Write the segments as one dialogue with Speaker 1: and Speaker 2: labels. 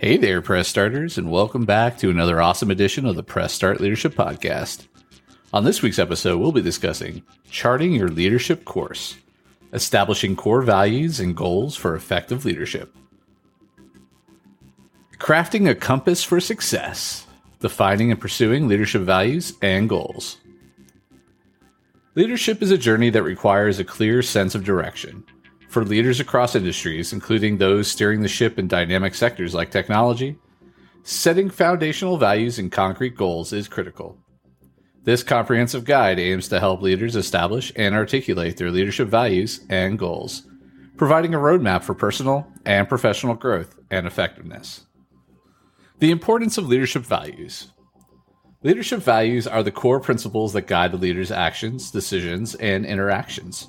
Speaker 1: Hey there, press starters, and welcome back to another awesome edition of the Press Start Leadership Podcast. On this week's episode, we'll be discussing charting your leadership course, establishing core values and goals for effective leadership, crafting a compass for success, defining and pursuing leadership values and goals. Leadership is a journey that requires a clear sense of direction for leaders across industries, including those steering the ship in dynamic sectors like technology, setting foundational values and concrete goals is critical. This comprehensive guide aims to help leaders establish and articulate their leadership values and goals, providing a roadmap for personal and professional growth and effectiveness. The importance of leadership values. Leadership values are the core principles that guide the leader's actions, decisions, and interactions.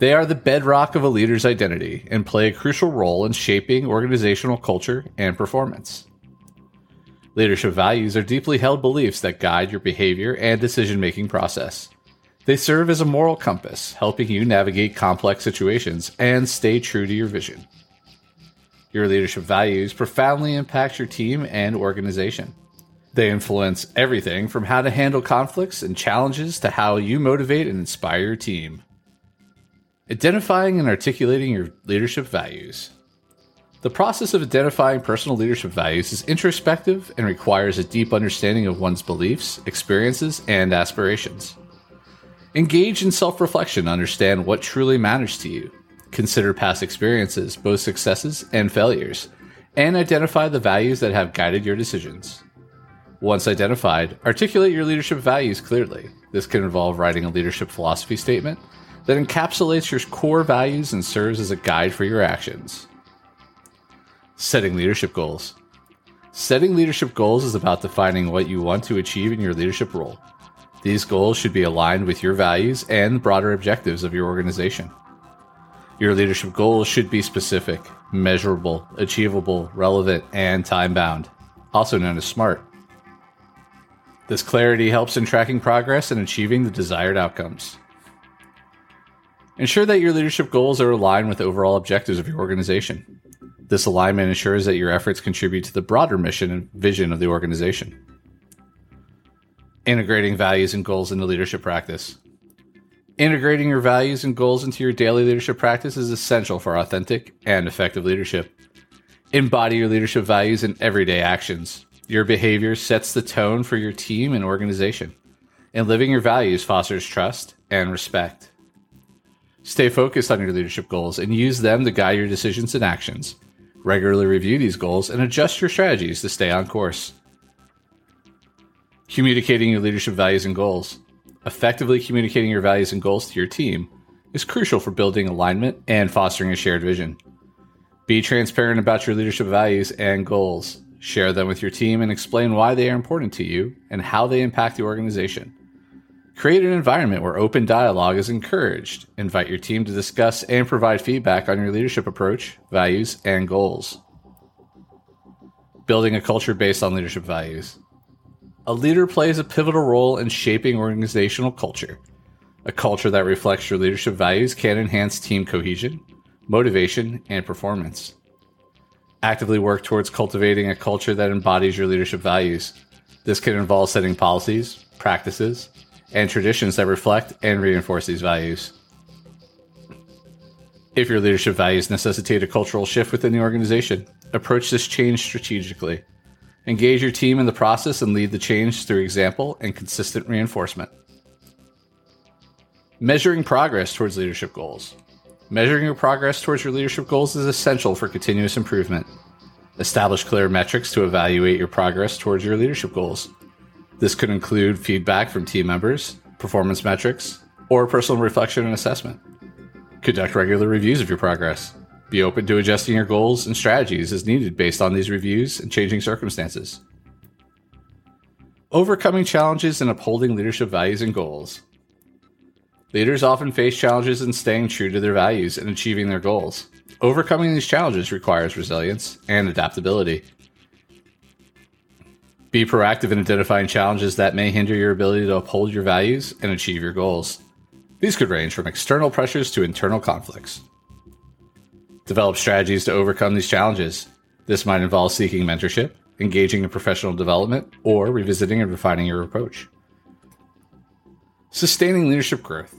Speaker 1: They are the bedrock of a leader's identity and play a crucial role in shaping organizational culture and performance. Leadership values are deeply held beliefs that guide your behavior and decision making process. They serve as a moral compass, helping you navigate complex situations and stay true to your vision. Your leadership values profoundly impact your team and organization. They influence everything from how to handle conflicts and challenges to how you motivate and inspire your team. Identifying and articulating your leadership values. The process of identifying personal leadership values is introspective and requires a deep understanding of one's beliefs, experiences, and aspirations. Engage in self reflection understand what truly matters to you. Consider past experiences, both successes and failures, and identify the values that have guided your decisions. Once identified, articulate your leadership values clearly. This can involve writing a leadership philosophy statement that encapsulates your core values and serves as a guide for your actions. Setting leadership goals. Setting leadership goals is about defining what you want to achieve in your leadership role. These goals should be aligned with your values and broader objectives of your organization. Your leadership goals should be specific, measurable, achievable, relevant, and time bound, also known as SMART. This clarity helps in tracking progress and achieving the desired outcomes. Ensure that your leadership goals are aligned with the overall objectives of your organization. This alignment ensures that your efforts contribute to the broader mission and vision of the organization. Integrating values and goals into leadership practice. Integrating your values and goals into your daily leadership practice is essential for authentic and effective leadership. Embody your leadership values in everyday actions. Your behavior sets the tone for your team and organization, and living your values fosters trust and respect. Stay focused on your leadership goals and use them to guide your decisions and actions. Regularly review these goals and adjust your strategies to stay on course. Communicating your leadership values and goals. Effectively communicating your values and goals to your team is crucial for building alignment and fostering a shared vision. Be transparent about your leadership values and goals. Share them with your team and explain why they are important to you and how they impact the organization. Create an environment where open dialogue is encouraged. Invite your team to discuss and provide feedback on your leadership approach, values, and goals. Building a culture based on leadership values. A leader plays a pivotal role in shaping organizational culture. A culture that reflects your leadership values can enhance team cohesion, motivation, and performance. Actively work towards cultivating a culture that embodies your leadership values. This can involve setting policies, practices, and traditions that reflect and reinforce these values. If your leadership values necessitate a cultural shift within the organization, approach this change strategically. Engage your team in the process and lead the change through example and consistent reinforcement. Measuring progress towards leadership goals. Measuring your progress towards your leadership goals is essential for continuous improvement. Establish clear metrics to evaluate your progress towards your leadership goals. This could include feedback from team members, performance metrics, or personal reflection and assessment. Conduct regular reviews of your progress. Be open to adjusting your goals and strategies as needed based on these reviews and changing circumstances. Overcoming challenges and upholding leadership values and goals. Leaders often face challenges in staying true to their values and achieving their goals. Overcoming these challenges requires resilience and adaptability. Be proactive in identifying challenges that may hinder your ability to uphold your values and achieve your goals. These could range from external pressures to internal conflicts. Develop strategies to overcome these challenges. This might involve seeking mentorship, engaging in professional development, or revisiting and refining your approach. Sustaining leadership growth.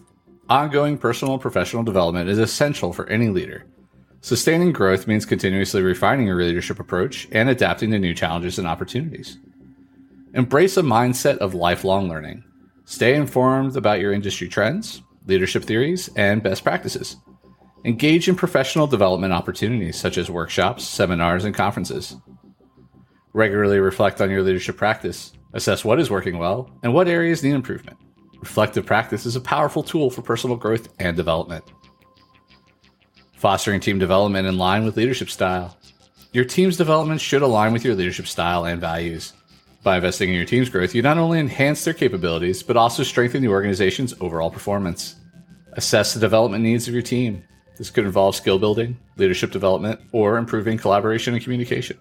Speaker 1: Ongoing personal and professional development is essential for any leader. Sustaining growth means continuously refining your leadership approach and adapting to new challenges and opportunities. Embrace a mindset of lifelong learning. Stay informed about your industry trends, leadership theories, and best practices. Engage in professional development opportunities such as workshops, seminars, and conferences. Regularly reflect on your leadership practice. Assess what is working well and what areas need improvement. Reflective practice is a powerful tool for personal growth and development. Fostering team development in line with leadership style. Your team's development should align with your leadership style and values. By investing in your team's growth, you not only enhance their capabilities, but also strengthen the organization's overall performance. Assess the development needs of your team. This could involve skill building, leadership development, or improving collaboration and communication.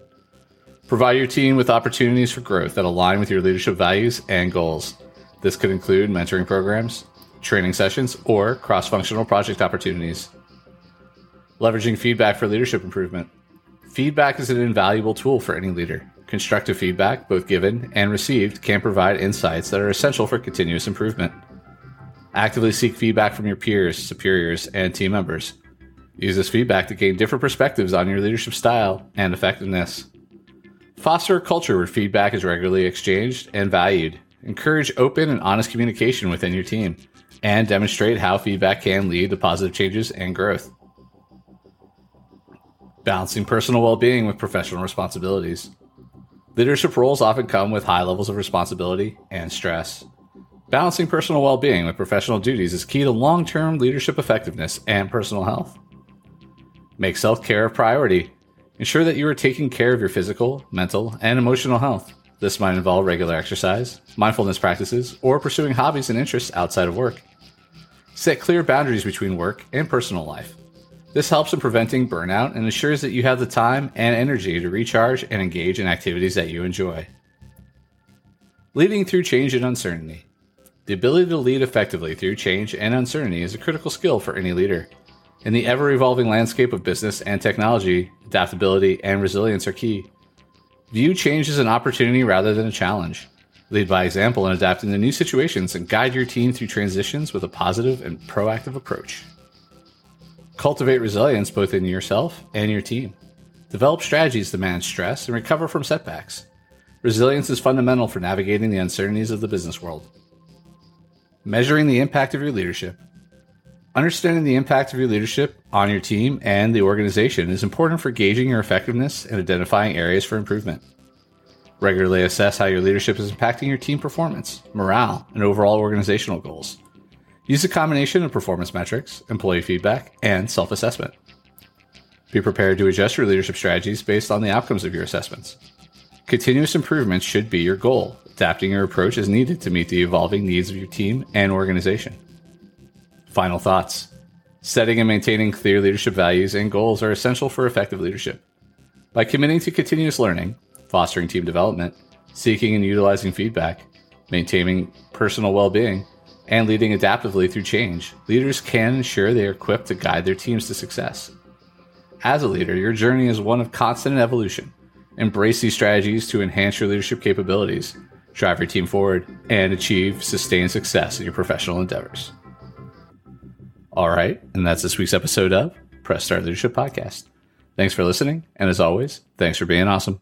Speaker 1: Provide your team with opportunities for growth that align with your leadership values and goals. This could include mentoring programs, training sessions, or cross functional project opportunities. Leveraging feedback for leadership improvement. Feedback is an invaluable tool for any leader. Constructive feedback, both given and received, can provide insights that are essential for continuous improvement. Actively seek feedback from your peers, superiors, and team members. Use this feedback to gain different perspectives on your leadership style and effectiveness. Foster a culture where feedback is regularly exchanged and valued, Encourage open and honest communication within your team and demonstrate how feedback can lead to positive changes and growth. Balancing personal well being with professional responsibilities. Leadership roles often come with high levels of responsibility and stress. Balancing personal well being with professional duties is key to long term leadership effectiveness and personal health. Make self care a priority. Ensure that you are taking care of your physical, mental, and emotional health. This might involve regular exercise, mindfulness practices, or pursuing hobbies and interests outside of work. Set clear boundaries between work and personal life. This helps in preventing burnout and ensures that you have the time and energy to recharge and engage in activities that you enjoy. Leading through change and uncertainty. The ability to lead effectively through change and uncertainty is a critical skill for any leader. In the ever evolving landscape of business and technology, adaptability and resilience are key. View change as an opportunity rather than a challenge. Lead by example in adapting to new situations and guide your team through transitions with a positive and proactive approach. Cultivate resilience both in yourself and your team. Develop strategies to manage stress and recover from setbacks. Resilience is fundamental for navigating the uncertainties of the business world. Measuring the impact of your leadership Understanding the impact of your leadership on your team and the organization is important for gauging your effectiveness and identifying areas for improvement. Regularly assess how your leadership is impacting your team performance, morale, and overall organizational goals. Use a combination of performance metrics, employee feedback, and self assessment. Be prepared to adjust your leadership strategies based on the outcomes of your assessments. Continuous improvement should be your goal, adapting your approach as needed to meet the evolving needs of your team and organization. Final thoughts. Setting and maintaining clear leadership values and goals are essential for effective leadership. By committing to continuous learning, fostering team development, seeking and utilizing feedback, maintaining personal well being, and leading adaptively through change, leaders can ensure they are equipped to guide their teams to success. As a leader, your journey is one of constant evolution. Embrace these strategies to enhance your leadership capabilities, drive your team forward, and achieve sustained success in your professional endeavors. All right, and that's this week's episode of Press Start Leadership Podcast. Thanks for listening, and as always, thanks for being awesome.